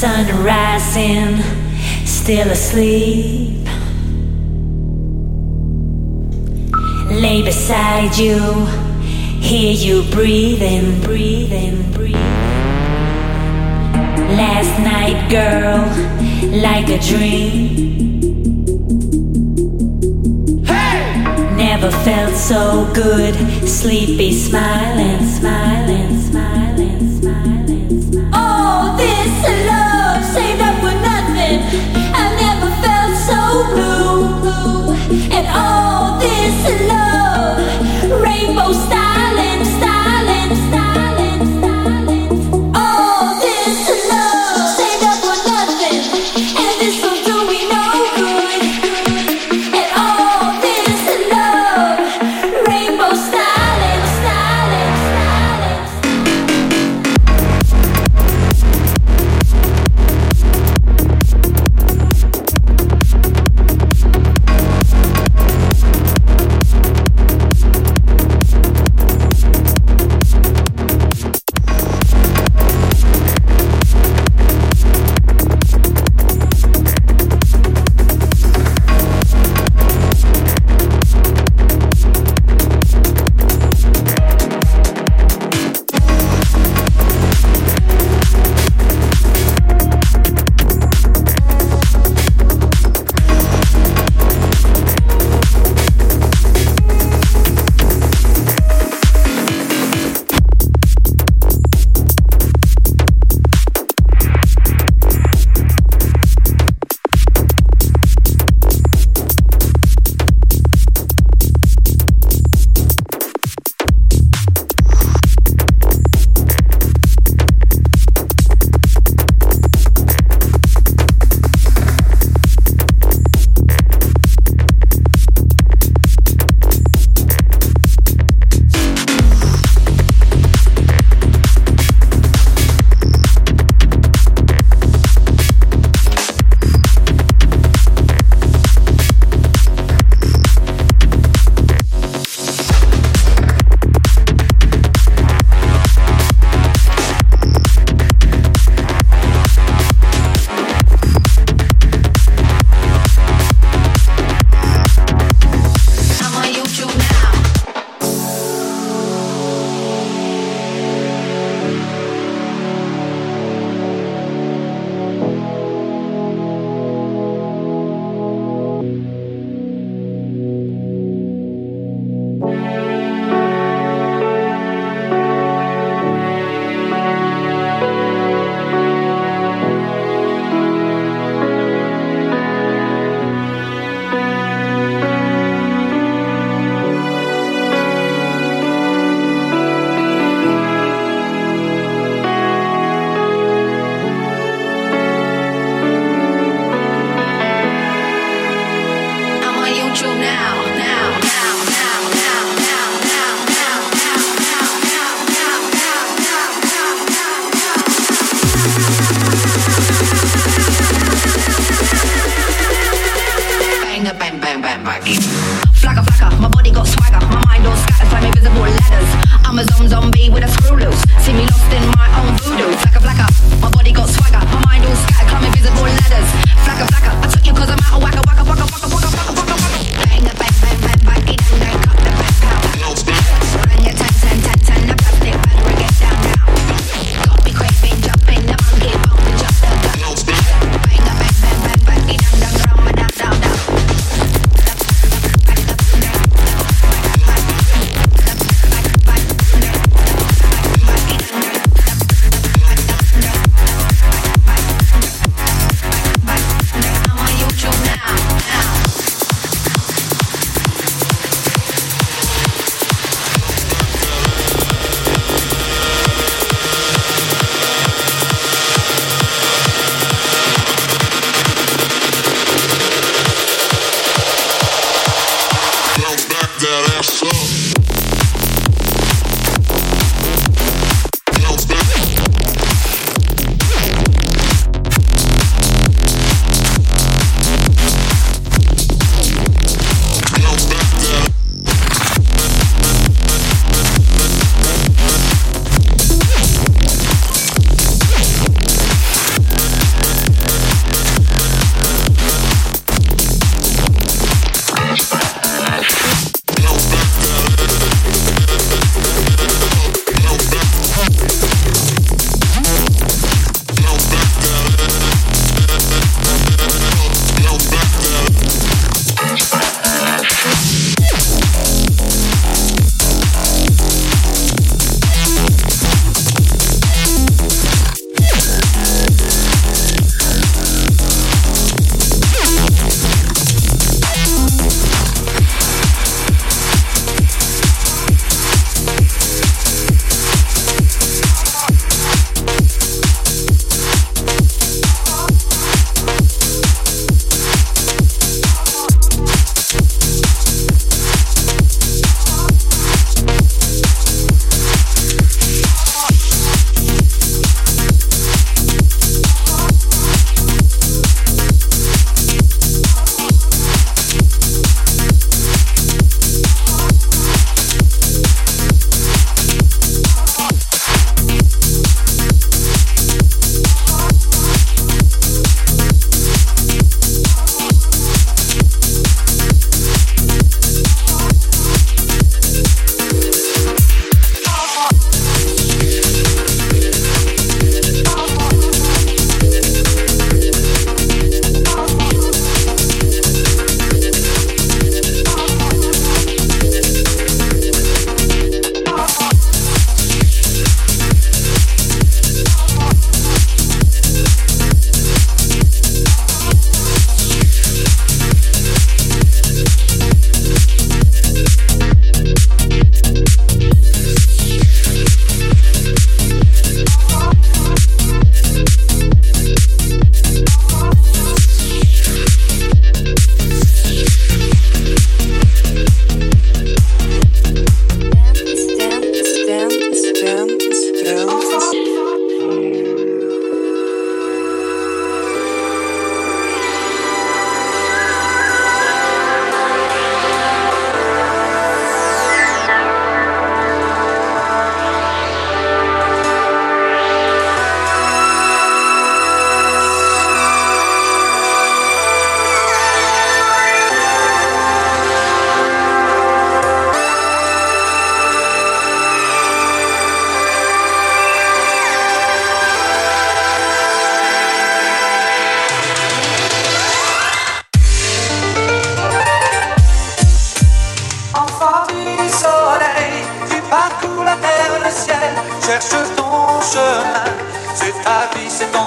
sun rising, still asleep. Lay beside you, hear you breathing, breathing, breathing. Last night, girl, like a dream. Never felt so good, sleepy, smiling, smiling, smiling, smiling. Flagger, flagger, my body got swagger. My mind all scatters like invisible ladders. I'm a zom zombie with a screw loose. See me lost in my own voodoo. Flagger, flagger, my body got swagger.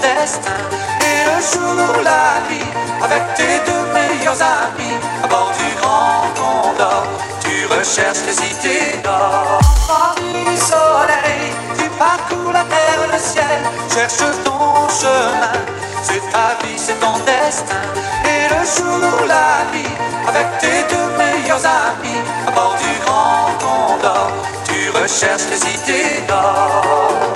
Destin. Et le jour ou la nuit, avec tes deux meilleurs amis, à bord du grand condor, tu recherches les idées d'or. Du soleil, tu parcours la terre le ciel, cherche ton chemin. C'est ta vie, c'est ton destin. Et le jour ou la nuit, avec tes deux meilleurs amis, à bord du grand condor, tu recherches les idées d'or.